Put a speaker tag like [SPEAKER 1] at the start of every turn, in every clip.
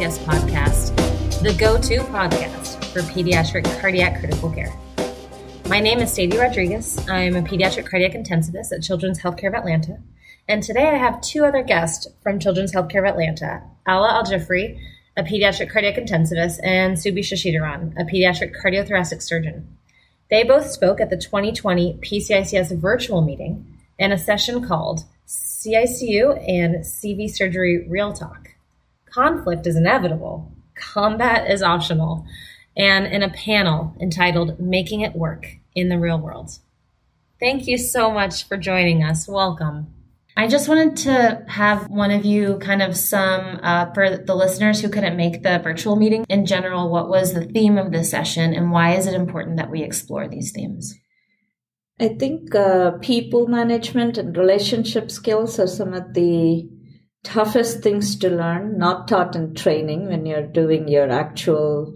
[SPEAKER 1] Podcast, the go to podcast for pediatric cardiac critical care. My name is Sadie Rodriguez. I'm a pediatric cardiac intensivist at Children's Healthcare of Atlanta. And today I have two other guests from Children's Healthcare of Atlanta Alla Aljifri, a pediatric cardiac intensivist, and Subi Shashidharan, a pediatric cardiothoracic surgeon. They both spoke at the 2020 PCICS virtual meeting in a session called CICU and CV Surgery Real Talk. Conflict is inevitable, combat is optional, and in a panel entitled Making It Work in the Real World. Thank you so much for joining us. Welcome. I just wanted to have one of you kind of sum uh, for the listeners who couldn't make the virtual meeting in general, what was the theme of this session and why is it important that we explore these themes?
[SPEAKER 2] I think uh, people management and relationship skills are some of the toughest things to learn, not taught in training when you're doing your actual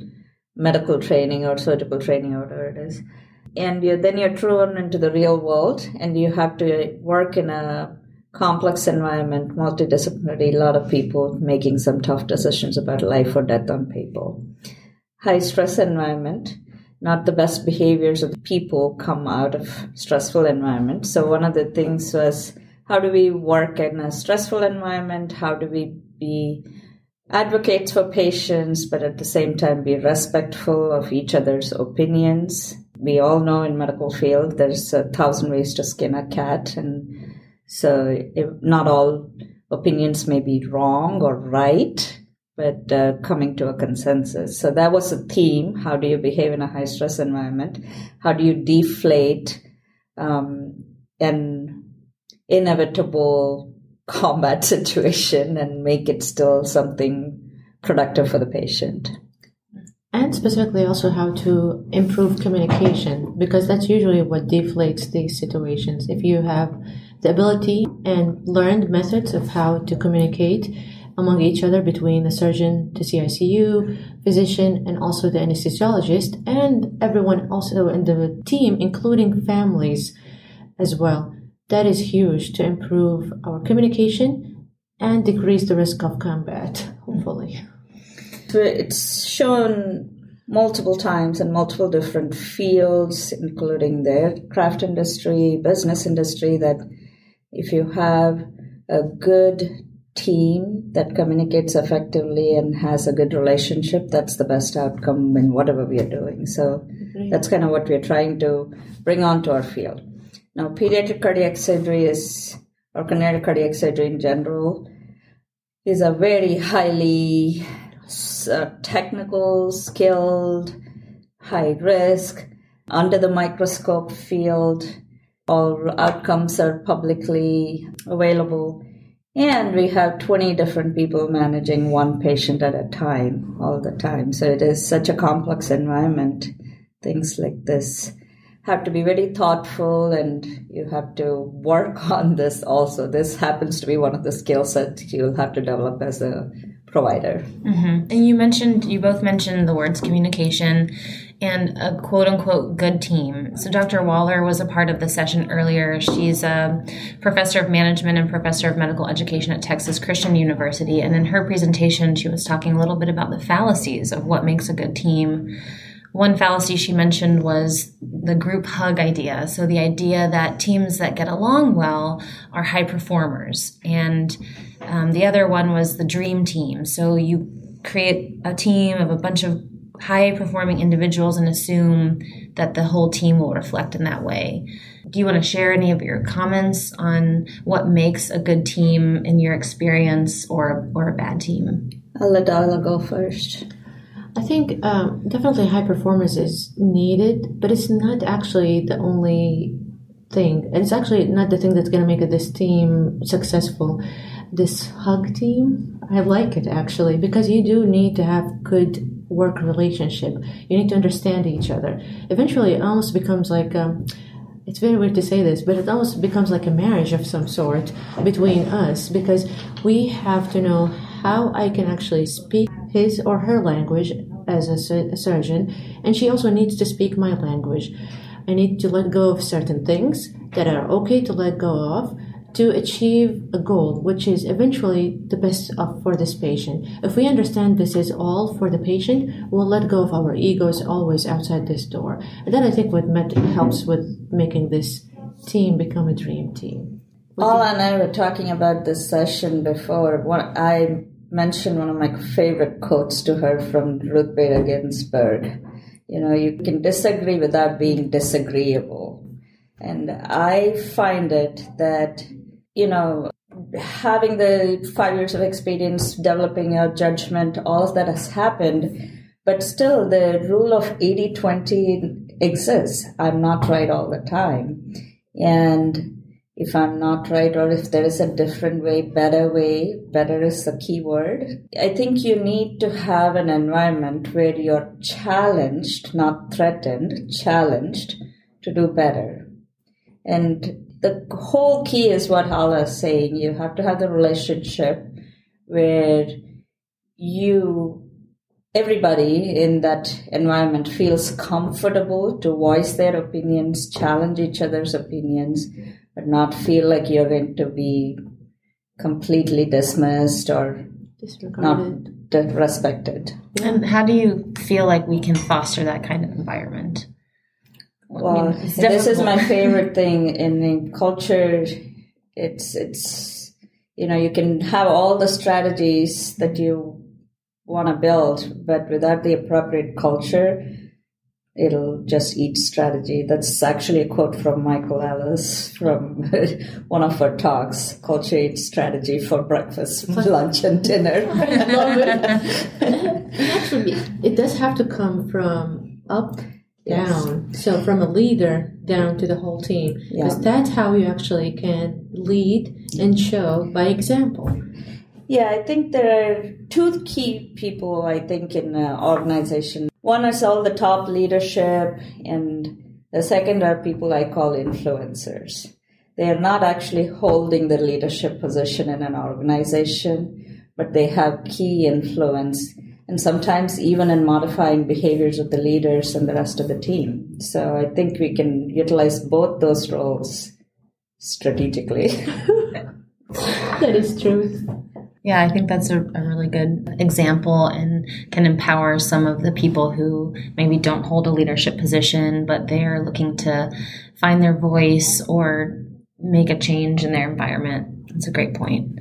[SPEAKER 2] medical training or surgical training or whatever it is. And you, then you're thrown into the real world and you have to work in a complex environment, multidisciplinary, a lot of people making some tough decisions about life or death on people. High stress environment not the best behaviors of people come out of stressful environments. So one of the things was how do we work in a stressful environment? How do we be advocates for patients, but at the same time be respectful of each other's opinions? We all know in medical field there's a thousand ways to skin a cat, and so not all opinions may be wrong or right but uh, coming to a consensus. So that was a theme. How do you behave in a high stress environment? How do you deflate um, an inevitable combat situation and make it still something productive for the patient?
[SPEAKER 3] And specifically, also how to improve communication because that's usually what deflates these situations. If you have the ability and learned methods of how to communicate, among each other between the surgeon to CICU, physician, and also the anesthesiologist, and everyone also in the team, including families as well. That is huge to improve our communication and decrease the risk of combat, hopefully.
[SPEAKER 2] It's shown multiple times in multiple different fields, including the craft industry, business industry, that if you have a good team that communicates effectively and has a good relationship, that's the best outcome in whatever we are doing. So that's kind of what we're trying to bring onto our field. Now, pediatric cardiac surgery is, or cardiac surgery in general, is a very highly uh, technical, skilled, high risk, under the microscope field. All outcomes are publicly available and we have 20 different people managing one patient at a time all the time. So it is such a complex environment. Things like this have to be very thoughtful and you have to work on this also. This happens to be one of the skill sets you'll have to develop as a provider.
[SPEAKER 1] Mm-hmm. And you mentioned, you both mentioned the words communication and a quote unquote good team. So Dr. Waller was a part of the session earlier. She's a professor of management and professor of medical education at Texas Christian University. And in her presentation, she was talking a little bit about the fallacies of what makes a good team. One fallacy she mentioned was the group hug idea. So the idea that teams that get along well are high performers. And um, the other one was the dream team. So you create a team of a bunch of high performing individuals and assume that the whole team will reflect in that way. Do you want to share any of your comments on what makes a good team in your experience or, or a bad team?
[SPEAKER 2] I'll let Hala go first.
[SPEAKER 3] I think um, definitely high performance is needed, but it's not actually the only thing. It's actually not the thing that's going to make this team successful. This hug team, I like it actually because you do need to have good work relationship. You need to understand each other. Eventually, it almost becomes like um, it's very weird to say this, but it almost becomes like a marriage of some sort between us because we have to know how I can actually speak his or her language as a, surgeon, and she also needs to speak my language. I need to let go of certain things that are okay to let go of to achieve a goal, which is eventually the best of, for this patient. If we understand this is all for the patient, we'll let go of our egos always outside this door. And then I think what met helps with making this team become a dream team.
[SPEAKER 2] Hala and I were talking about this session before. What I mentioned one of my favorite quotes to her from Ruth Bader Ginsburg. You know, you can disagree without being disagreeable. And I find it that, you know, having the five years of experience, developing a judgment, all that has happened. But still, the rule of 80 20 exists. I'm not right all the time. And if I'm not right or if there is a different way, better way, better is the key word. I think you need to have an environment where you're challenged, not threatened, challenged to do better. And the whole key is what Hala is saying. You have to have the relationship where you, everybody in that environment feels comfortable to voice their opinions, challenge each other's opinions, but not feel like you're going to be completely dismissed or
[SPEAKER 3] Disregarded.
[SPEAKER 2] not respected.
[SPEAKER 1] And how do you feel like we can foster that kind of environment? I mean,
[SPEAKER 2] Well, this is my favorite thing in the culture. It's it's you know you can have all the strategies that you want to build, but without the appropriate culture, it'll just eat strategy. That's actually a quote from Michael Ellis from one of our talks. Culture eats strategy for breakfast, lunch, and dinner.
[SPEAKER 3] I love it. and actually, it does have to come from up
[SPEAKER 2] Yes.
[SPEAKER 3] down. So from a leader down to the whole team, because
[SPEAKER 2] Yeah.
[SPEAKER 3] that's how you actually can lead and show by example.
[SPEAKER 2] Yeah, I think there are two key people, I think, in an organization. One is all the top leadership, and the second are people I call influencers. They are not actually holding the leadership position in an organization, but they have key influence, and sometimes even in modifying behaviors of the leaders and the rest of the team. So I think we can utilize both those roles strategically.
[SPEAKER 3] That is true.
[SPEAKER 1] Yeah, I think that's a, a really good example and can empower some of the people who maybe don't hold a leadership position, but they're looking to find their voice or make a change in their environment. That's a great point.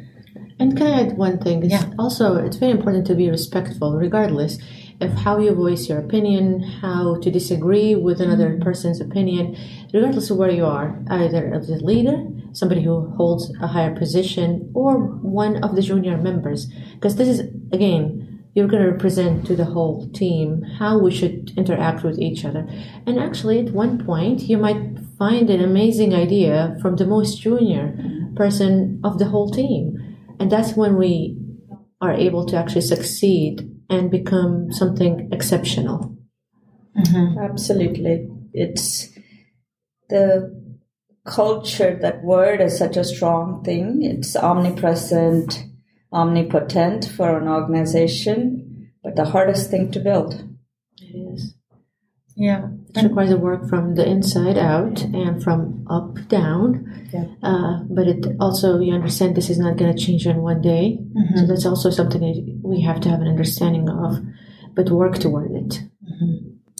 [SPEAKER 3] And can I add one thing? It's
[SPEAKER 1] Yeah.
[SPEAKER 3] Also, it's very important to be respectful, regardless of how you voice your opinion, how to disagree with another mm-hmm. person's opinion, regardless of where you are, either as a leader, somebody who holds a higher position, or one of the junior members. Because this is, again, you're going to represent to the whole team how we should interact with each other. And actually, at one point, you might find an amazing idea from the most junior mm-hmm. person of the whole team. And that's when we are able to actually succeed and become something exceptional. Mm-hmm.
[SPEAKER 2] Absolutely. It's the culture, that word is such a strong thing. It's omnipresent, omnipotent for an organization, but the hardest thing to build.
[SPEAKER 1] Yeah.
[SPEAKER 3] It requires a work from the inside out and from up down.
[SPEAKER 2] Yeah.
[SPEAKER 3] Uh, but it also, you understand this is not going to change in one day. So that's also something that we have to have an understanding of, but work toward it.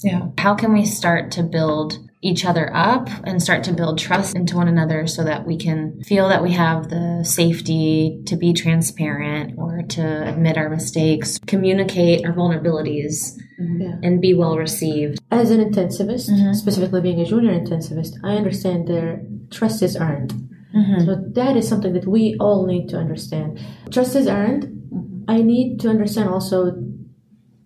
[SPEAKER 1] Yeah. How can we start to build each other up and start to build trust into one another so that we can feel that we have the safety to be transparent or to admit our mistakes, communicate our vulnerabilities,
[SPEAKER 3] Yeah.
[SPEAKER 1] and be well received?
[SPEAKER 3] As an intensivist, mm-hmm. specifically being a junior intensivist, I understand their trust is earned. Mm-hmm. So that is something that we all need to understand. Trust is earned. Mm-hmm. I need to understand also,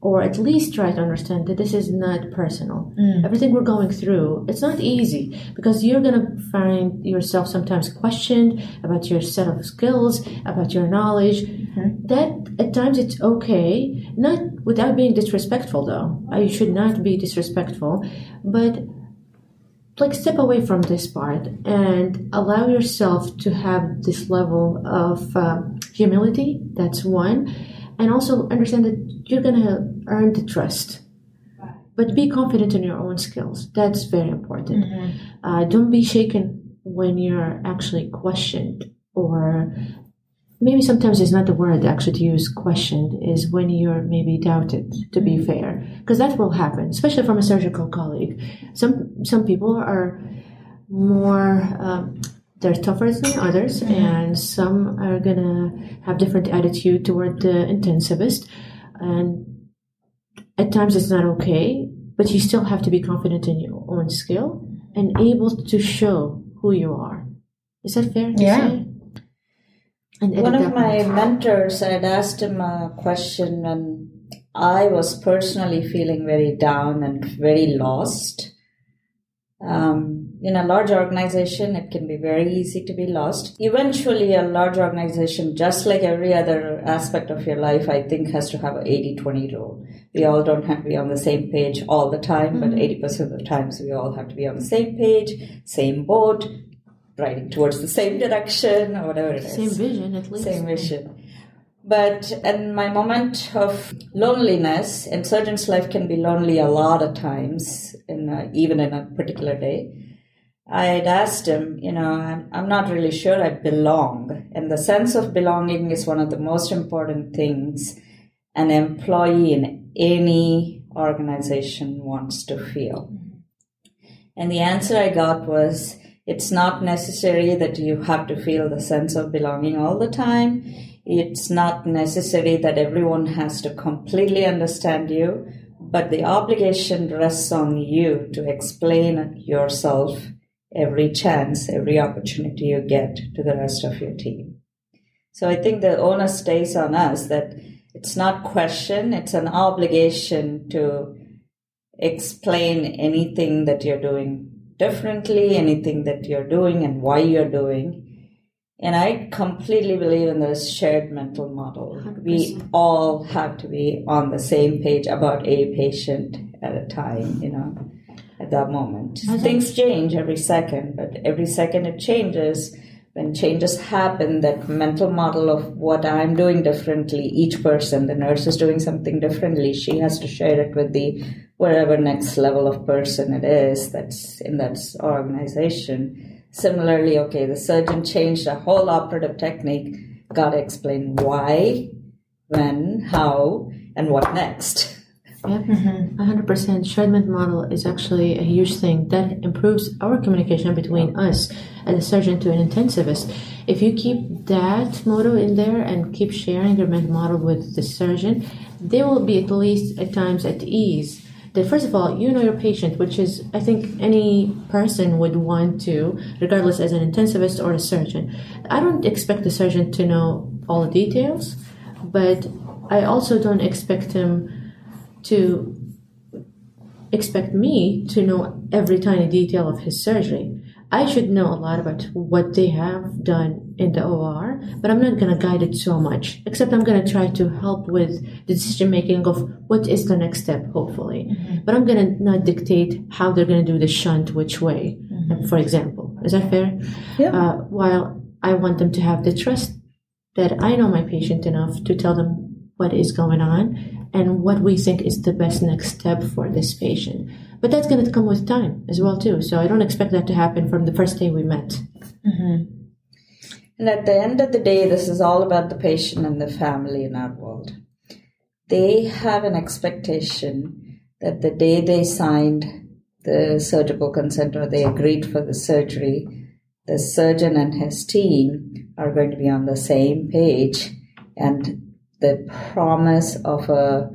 [SPEAKER 3] or at least try to understand that this is not personal. Everything we're going through, it's not easy because you're going to find yourself sometimes questioned about your set of skills, about your knowledge. That at times it's okay, not without being disrespectful though. I should not be disrespectful, but like step away from this part and allow yourself to have this level of um, humility that's one and also understand that you're going to earn the trust. But be confident in your own skills. That's very important. Uh, don't be shaken when you're actually questioned or maybe sometimes it's not the word actually to use questioned is when you're maybe doubted to be fair. Because that will happen especially from a surgical colleague. Some some people are more um, they're tougher than others and some are gonna have different attitude toward the intensivist and at times it's not okay but you still have to be confident in your own skill and able to show who you are is that fair to
[SPEAKER 1] Yeah.
[SPEAKER 3] say? And
[SPEAKER 2] One of my mentors, I'd asked him a question when I was personally feeling very down and very lost. Um, in a large organization, it can be very easy to be lost. Eventually, a large organization, just like every other aspect of your life, I think has to have a 80 20 rule. We all don't have to be on the same page all the time, but mm-hmm. 80% of the times we all have to be on the same page, same boat, riding towards the same direction, or whatever it is
[SPEAKER 3] same vision at least
[SPEAKER 2] same vision. But in my moment of loneliness, and surgeon's life can be lonely a lot of times, in a, even in a particular day. I had asked him, you know, I'm, I'm not really sure I belong. And the sense of belonging is one of the most important things an employee in any organization wants to feel. And the answer I got was it's not necessary that you have to feel the sense of belonging all the time. It's not necessary that everyone has to completely understand you, but the obligation rests on you to explain yourself every chance, every opportunity you get to the rest of your team. So I think the onus stays on us that it's not question, it's an obligation to explain anything that you're doing differently, anything that you're doing and why you're doing. And I completely believe in this shared mental model. We all have to be on the same page about a patient at a time, you know, at that moment. Things change every second, but every second it changes. When changes happen, that mental model of what I'm doing differently, each person, the nurse is doing something differently, she has to share it with the wherever next level of person it is that's in that organization. Similarly, okay, the surgeon changed a whole operative technique, got to explain why, when, how, and what next.
[SPEAKER 3] Yeah, mm-hmm. percent. Shared mental model is actually a huge thing that improves our communication between us as a surgeon to an intensivist. If you keep that motto in there and keep sharing your mental model with the surgeon, they will be at least at times at ease. That first of all, you know your patient, which is I think any person would want to, regardless as an intensivist or a surgeon. I don't expect the surgeon to know all the details, but I also don't expect him to expect me to know every tiny detail of his surgery. I should know a lot about what they have done in the OR, but I'm not going to guide it so much, except I'm going to try to help with the decision making of what is the next step, hopefully. But I'm going to not dictate how they're going to do the shunt which way, for example. Is that fair?
[SPEAKER 2] Yeah.
[SPEAKER 3] Uh, while I want them to have the trust that I know my patient enough to tell them what is going on and what we think is the best next step for this patient. But that's going to come with time as well too. So I don't expect that to happen from the first day we met. Mm-hmm.
[SPEAKER 2] And at the end of the day, this is all about the patient and the family in our world. They have an expectation that the day they signed the surgical consent or they agreed for the surgery, the surgeon and his team are going to be on the same page and the promise of a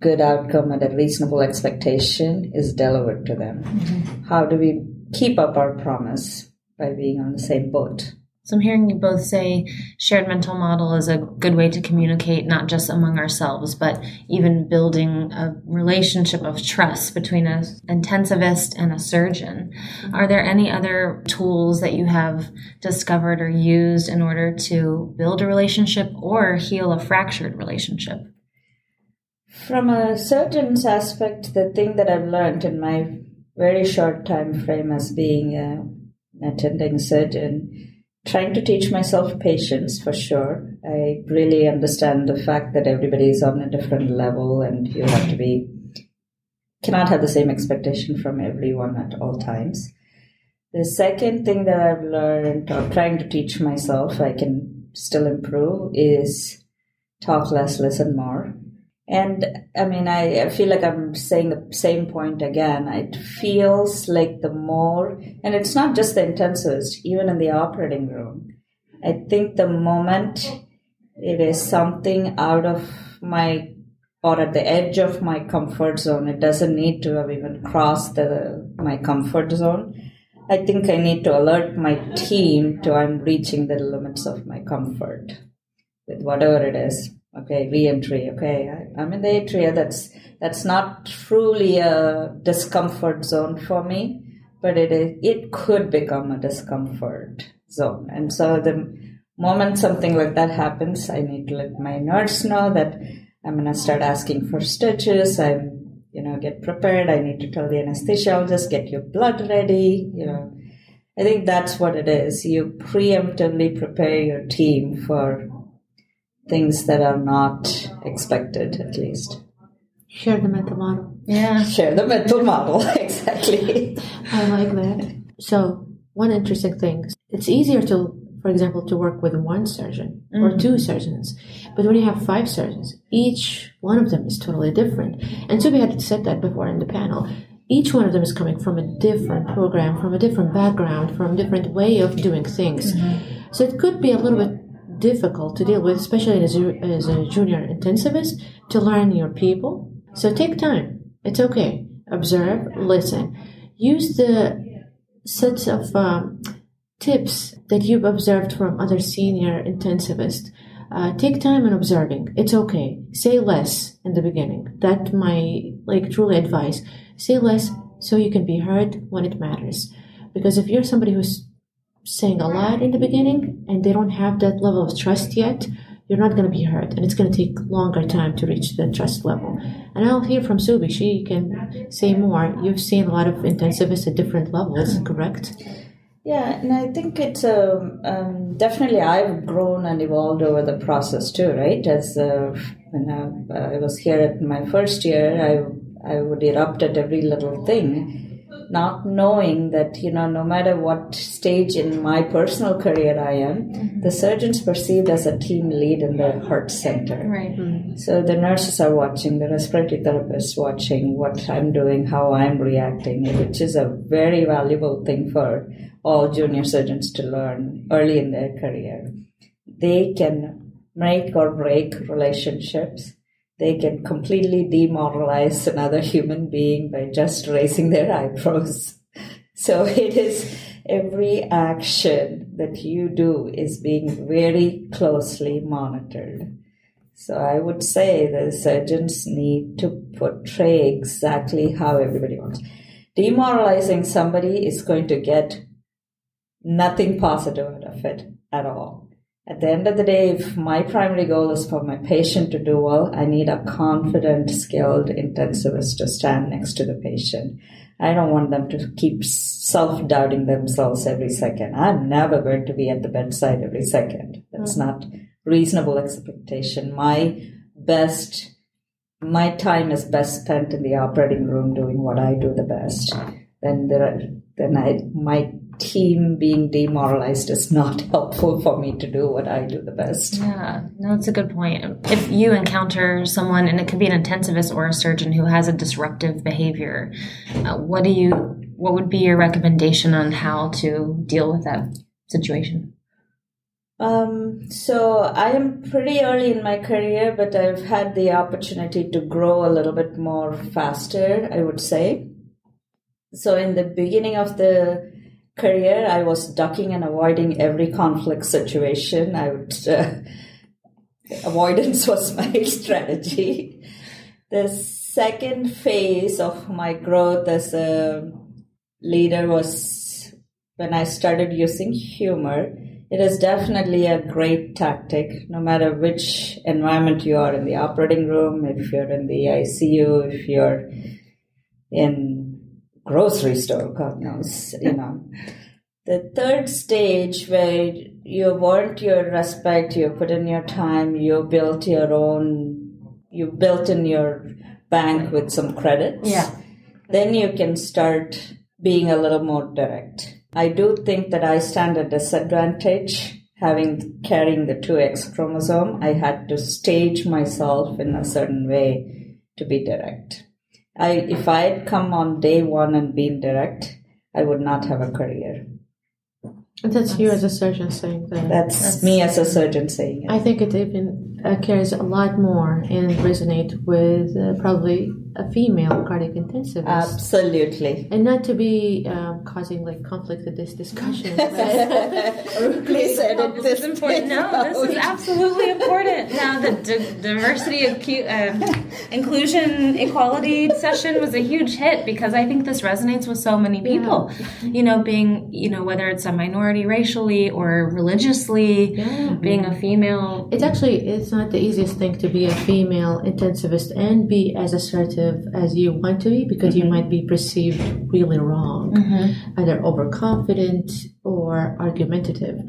[SPEAKER 2] good outcome and a reasonable expectation is delivered to them. Mm-hmm. How do we keep up our promise? By being on the same boat.
[SPEAKER 1] So I'm hearing you both say shared mental model is a good way to communicate not just among ourselves, but even building a relationship of trust between an intensivist and a surgeon. Are there any other tools that you have discovered or used in order to build a relationship or heal a fractured relationship?
[SPEAKER 2] From a surgeon's aspect, the thing that I've learned in my very short time frame as being a, an attending surgeon, trying to teach myself patience for sure. I really understand the fact that everybody is on a different level and you have to be, cannot have the same expectation from everyone at all times. The second thing that I've learned or trying to teach myself, I can still improve, is talk less, listen more. And I mean, I, I feel like I'm saying the same point again. It feels like the more, and it's not just the intensivist, even in the operating room. I think the moment it is something out of my or at the edge of my comfort zone, it doesn't need to have even crossed the, my comfort zone. I think I need to alert my team to I'm reaching the limits of my comfort with whatever it is okay re-entry okay. I, am in the atria that's that's not truly a discomfort zone for me but it is, it could become a discomfort zone. And so the moment something like that happens i need to let my nurse know that i'm going to start asking for stitches. I'm you know get prepared. I need to tell the anesthesiologist get your blood ready you know. I think that's what it is. You preemptively prepare your team for things that are not expected, at least.
[SPEAKER 3] Share the mental model.
[SPEAKER 1] Yeah.
[SPEAKER 2] Share the mental model, exactly.
[SPEAKER 3] I like that. So, one interesting thing it's easier to, for example, to work with one surgeon mm-hmm. or two surgeons. But when you have five surgeons, each one of them is totally different. And so we had said that before in the panel. Each one of them is coming from a different program, from a different background, from a different way of doing things. Mm-hmm. So it could be a little bit difficult to deal with, especially as a, as a junior intensivist, to learn your people. So take time. It's okay. Observe, listen. Use the sets of um, tips that you've observed from other senior intensivists. Uh, take time in observing. It's okay. Say less in the beginning. That my like truly advice. Say less so you can be heard when it matters. Because if you're somebody who's saying a lot in the beginning and they don't have that level of trust yet, you're not going to be heard and it's going to take longer time to reach the trust level. And I'll hear from Subi. She can say more. You've seen a lot of intensivists at different levels, correct?
[SPEAKER 2] Yeah, and I think it's um, um, definitely I've grown and evolved over the process too, right? As uh, when I, I was here at my first year, I I would erupt at every little thing not knowing that you know no matter what stage in my personal career i am mm-hmm. the surgeon's perceived as a team lead in the heart center
[SPEAKER 1] right mm-hmm.
[SPEAKER 2] so the nurses are watching the respiratory therapists watching what i'm doing how i'm reacting which is a very valuable thing for all junior surgeons to learn early in their career they can make or break relationships they can completely demoralize another human being by just raising their eyebrows. So it is every action that you do is being very closely monitored. So I would say the surgeons need to portray exactly how everybody wants. Demoralizing somebody is going to get nothing positive out of it at all. At the end of the day, if my primary goal is for my patient to do well, I need a confident, skilled intensivist to stand next to the patient. I don't want them to keep self doubting themselves every second. I'm never going to be at the bedside every second. That's mm-hmm. not reasonable expectation. My best, my time is best spent in the operating room doing what I do the best. Then there are, then I, my team being demoralized is not helpful for me to do what I do the best.
[SPEAKER 1] Yeah, no, that's a good point. If you encounter someone, and it could be an intensivist or a surgeon who has a disruptive behavior, uh, what do you, what would be your recommendation on how to deal with that situation?
[SPEAKER 2] Um, so I am pretty early in my career, but I've had the opportunity to grow a little bit more faster, I would say. So in the beginning of the career, I was ducking and avoiding every conflict situation. I would, uh, avoidance was my strategy. The second phase of my growth as a leader was when I started using humor. It is definitely a great tactic, no matter which environment you are in the operating room, if you're in the ICU, if you're in grocery store, God knows, you know. The third stage where you've earned your respect, you put in your time, you built your own, you built in your bank with some credits.
[SPEAKER 1] Yeah.
[SPEAKER 2] Then you can start being a little more direct. I do think that I stand at disadvantage having carrying the 2X chromosome. I had to stage myself in a certain way to be direct. I, if I had come on day one and been direct, I would not have a career.
[SPEAKER 3] And that's, you as a surgeon saying that.
[SPEAKER 2] That's, that's me as a surgeon saying it.
[SPEAKER 3] I think it even uh, carries a lot more and resonate with uh, probably a female cardiac intensivist.
[SPEAKER 2] Absolutely.
[SPEAKER 3] And not to be um, causing like conflict with this discussion.
[SPEAKER 2] Please edit
[SPEAKER 1] this. is important. No, this is absolutely important. Now, the d- diversity, uh, inclusion, equality session was a huge hit because I think this resonates with so many people. Yeah. You know, being, you know, whether it's a minority racially or religiously, yeah. being a female.
[SPEAKER 3] It's actually, it's not the easiest thing to be a female intensivist and be as assertive as you want to be because mm-hmm. you might be perceived really wrong, mm-hmm. either overconfident or argumentative.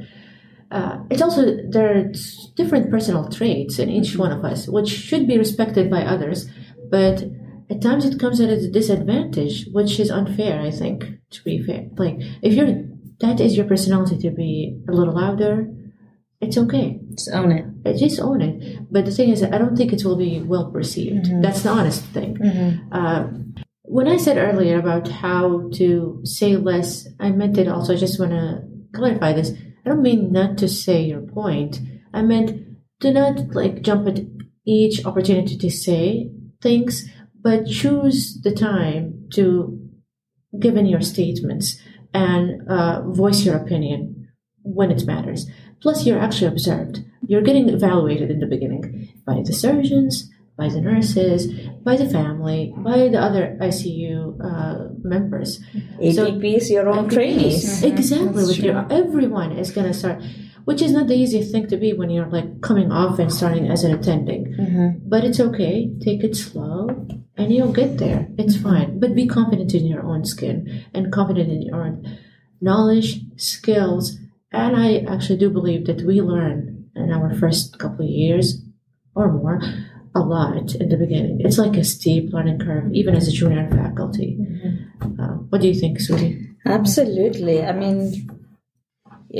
[SPEAKER 3] Uh, it's also there are different personal traits in each mm-hmm. one of us, which should be respected by others, but at times it comes at a disadvantage, which is unfair. I think to be fair, like if you're that is your personality to be a little louder, it's okay.
[SPEAKER 1] Just own it.
[SPEAKER 3] Uh, just own it. But the thing is, I don't think it will be well perceived. Mm-hmm. That's the honest thing. Mm-hmm. Uh, when I said earlier about how to say less, I meant it also. I just want to clarify this. I don't mean not to say your point. I meant do not like jump at each opportunity to say things, but choose the time to give in your statements and uh, voice your opinion when it matters. Plus, you're actually observed. You're getting evaluated in the beginning by the surgeons, by the nurses, by the family, by the other ICU uh, members.
[SPEAKER 2] APPs, so, your own APPs, trainees.
[SPEAKER 3] Exactly. with your, everyone is going to start, which is not the easiest thing to be when you're like coming off and starting as an attending. Mm-hmm. But it's okay. Take it slow and you'll get there. It's mm-hmm. fine. But be confident in your own skin and confident in your own knowledge, skills, and I actually do believe that we learn in our first couple of years or more a lot in the beginning. It's like a steep learning curve, even as a junior faculty. Mm-hmm. Uh, what do you think, Subi?
[SPEAKER 2] Absolutely. I mean,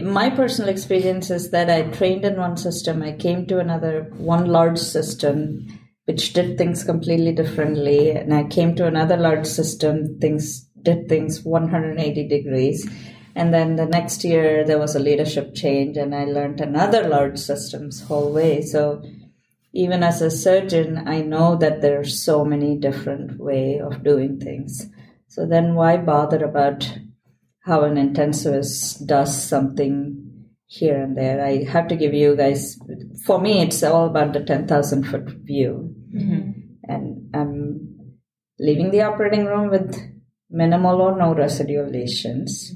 [SPEAKER 2] my personal experience is that I trained in one system, I came to another, one large system, which did things completely differently, and I came to another large system, things did things 180 degrees and then the next year there was a leadership change, and I learned another large systems whole way. So even as a surgeon, I know that there are so many different way of doing things. So then why bother about how an intensivist does something here and there? I have to give you guys, for me, it's all about the 10,000 foot view. Mm-hmm. And I'm leaving the operating room with minimal or no residual lesions.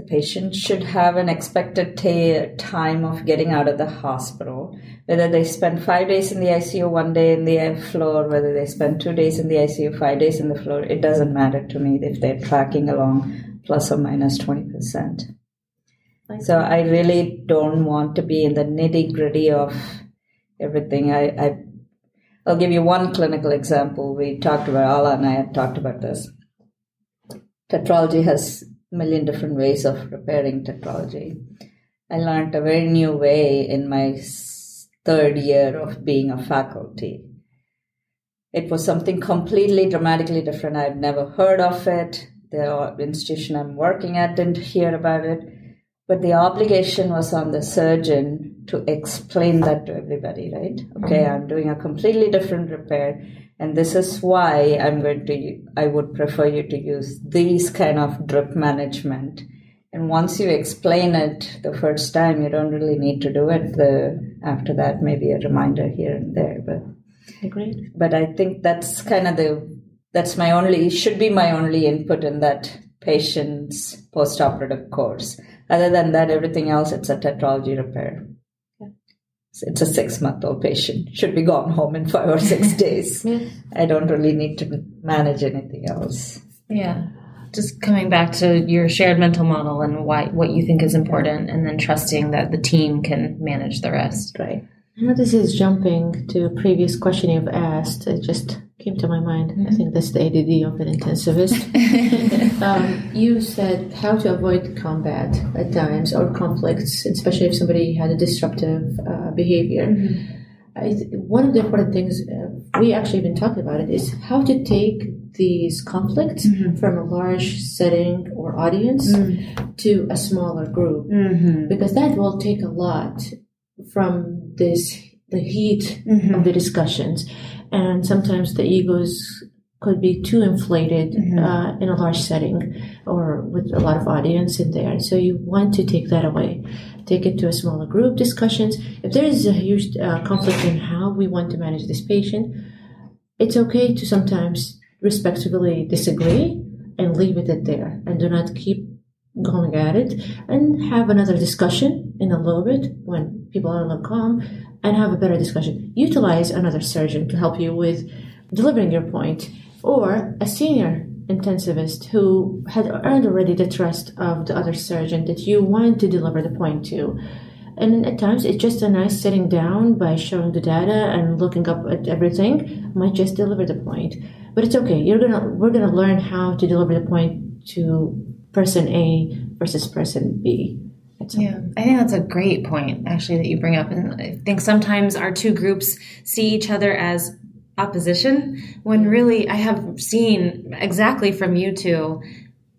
[SPEAKER 2] The patient should have an expected t- time of getting out of the hospital. Whether they spend five days in the ICU, one day in the floor, whether they spend two days in the ICU, five days in the floor, it doesn't matter to me if they're tracking along plus or minus 20%. So I really don't want to be in the nitty gritty of everything. I, I, I'll give you one clinical example. We talked about, Ala and I had talked about this. Tetralogy has million different ways of repairing tetralogy. I learned a very new way in my third year of being a faculty. It was something completely dramatically different. I've never heard of it. The institution I'm working at didn't hear about it. But the obligation was on the surgeon to explain that to everybody, right? Okay. I'm doing a completely different repair and this is why i'm going to i would prefer you to use these kind of drip management. And once you explain it the first time you don't really need to do it the after that maybe a reminder here and there but
[SPEAKER 3] Agreed.
[SPEAKER 2] but i think that's kind of the that's my only should be my only input in that patient's post-operative course. Other than that everything else it's a tetralogy repair it's a six month old patient should be gone home in five or six days. Yeah. i don't really need to manage anything else.
[SPEAKER 1] Yeah. Just coming back to your shared mental model and why what you think is important and then trusting that the team can manage the rest.
[SPEAKER 2] Right
[SPEAKER 3] know this is jumping to a previous question you've asked. It just came to my mind. Mm-hmm. I think that's the ADD of an intensivist. um, you said how to avoid combat at times or conflicts, especially if somebody had a disruptive uh, behavior. Mm-hmm. I, one of the important things uh, we actually been talking about it is how to take these conflicts mm-hmm. from a large setting or audience mm-hmm. to a smaller group mm-hmm. because that will take a lot from this the heat mm-hmm. of the discussions and sometimes the egos could be too inflated mm-hmm. uh, in a large setting or with a lot of audience in there. So you want to take that away, take it to a smaller group discussions. If there is a huge uh, conflict in how we want to manage this patient, it's okay to sometimes respectfully disagree and leave it at there and do not keep going at it and have another discussion in a little bit when people are little calm and have a better discussion. Utilize another surgeon to help you with delivering your point or a senior intensivist who had earned already the trust of the other surgeon that you want to deliver the point to. And at times, it's just a nice sitting down by showing the data and looking up at everything might just deliver the point. But it's okay. You're gonna we're gonna learn how to deliver the point to person A versus person B.
[SPEAKER 1] Yeah, I think that's a great point, actually, that you bring up. And I think sometimes our two groups see each other as opposition when really I have seen exactly from you two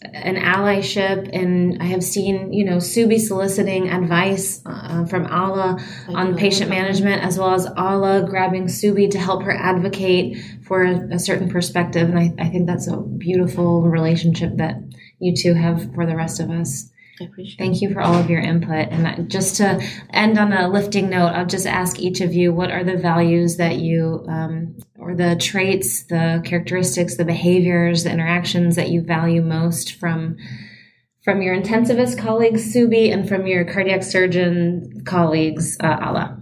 [SPEAKER 1] an allyship and I have seen, you know, Subi soliciting advice uh, from Ala on patient management as well as Ala grabbing Subi to help her advocate for a, a certain perspective. And I, I think that's a beautiful relationship that you two have for the rest of us.
[SPEAKER 3] I appreciate
[SPEAKER 1] Thank you for all of your input. And just to end on a lifting note, I'll just ask each of you what are the values that you, um, or the traits, the characteristics, the behaviors, the interactions that you value most from from your intensivist colleagues, Subi, and from your cardiac surgeon colleagues, uh, Ala?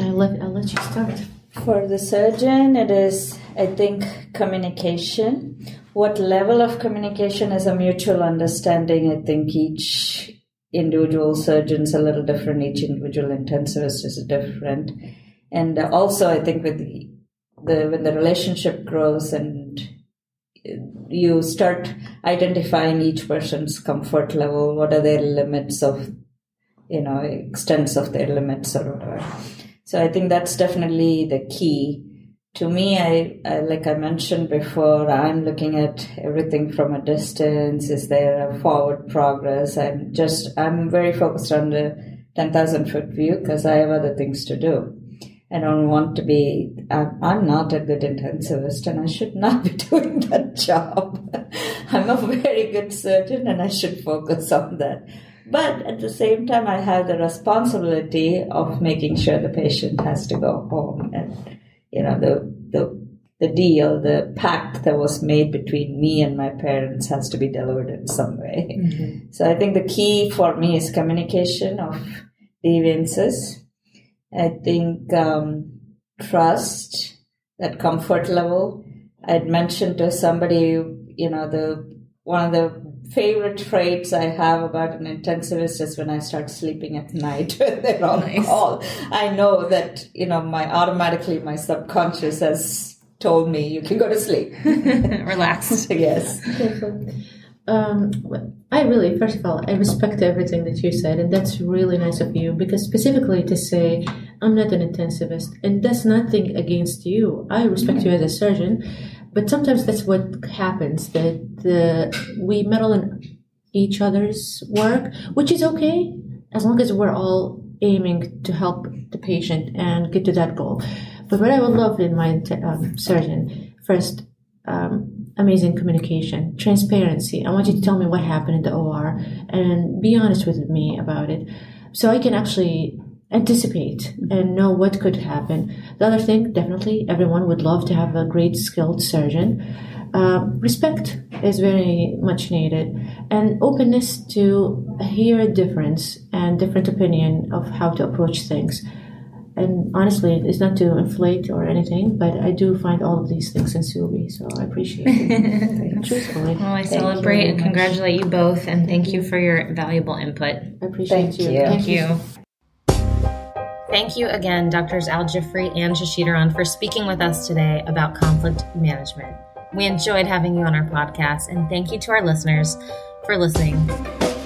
[SPEAKER 3] I'll let, I'll let you start.
[SPEAKER 2] For the surgeon, it is, I think, communication what level of communication is a mutual understanding? I think each individual surgeon's a little different. Each individual intensivist is different, and also I think with the, the when the relationship grows and you start identifying each person's comfort level, what are their limits of, you know, extents of their limits or whatever. So I think that's definitely the key to me, I, I, like I mentioned before, I'm looking at everything from a distance. Is there a forward progress? I'm just I'm very focused on the ten thousand foot view because I have other things to do. I don't want to be. I'm, I'm not a good intensivist, and I should not be doing that job. I'm a very good surgeon, and I should focus on that. But at the same time, I have the responsibility of making sure the patient has to go home and you know the the the deal, the pact that was made between me and my parents has to be delivered in some way. Mm-hmm. So I think the key for me is communication of deviances. I think um, trust, that comfort level. I'd mentioned to somebody, you know, the one of the favorite traits I have about an intensivist is when I start sleeping at night when they're on nice. call. I know that, you know, my automatically my subconscious has told me you can go to sleep.
[SPEAKER 1] Relax.
[SPEAKER 2] yes.
[SPEAKER 3] Um, I really, first of all, I respect everything that you said, and that's really nice of you because specifically to say, I'm not an intensivist, and that's nothing against you. I respect you as a surgeon, but sometimes that's what happens that the, we meddle in each other's work, which is okay as long as we're all aiming to help the patient and get to that goal. But what I would love in my um, surgeon, first, um, amazing communication, transparency. I want you to tell me what happened in the OR and be honest with me about it so I can actually anticipate and know what could happen. The other thing, definitely, everyone would love to have a great skilled surgeon. Uh, respect is very much needed, and openness to hear a difference and different opinion of how to approach things. And honestly, it's not to inflate or anything, but I do find all of these things in Subi, so I appreciate it. Truthfully.
[SPEAKER 1] Well, I celebrate and congratulate you both, and thank you for your valuable input.
[SPEAKER 3] I appreciate
[SPEAKER 2] thank
[SPEAKER 3] you.
[SPEAKER 2] you.
[SPEAKER 1] Thank you. Thank you again, Drs. Al Jifrey and Shashidharan, for speaking with us today about conflict management. We enjoyed having you on our podcast, and thank you to our listeners for listening.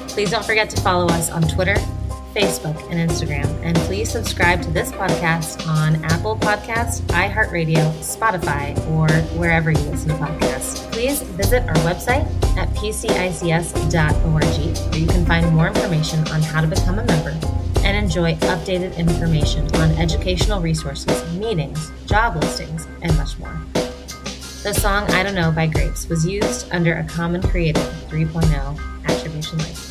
[SPEAKER 1] Please don't forget to follow us on Twitter, Facebook, and Instagram. And please subscribe to this podcast on Apple Podcasts, iHeartRadio, Spotify, or wherever you listen to podcasts. Please visit our website at pcics.org, where you can find more information on how to become a member and enjoy updated information on educational resources, meetings, job listings, and much more. The song I Don't Know by Grapes was used under a Common Creative 3.0 attribution license.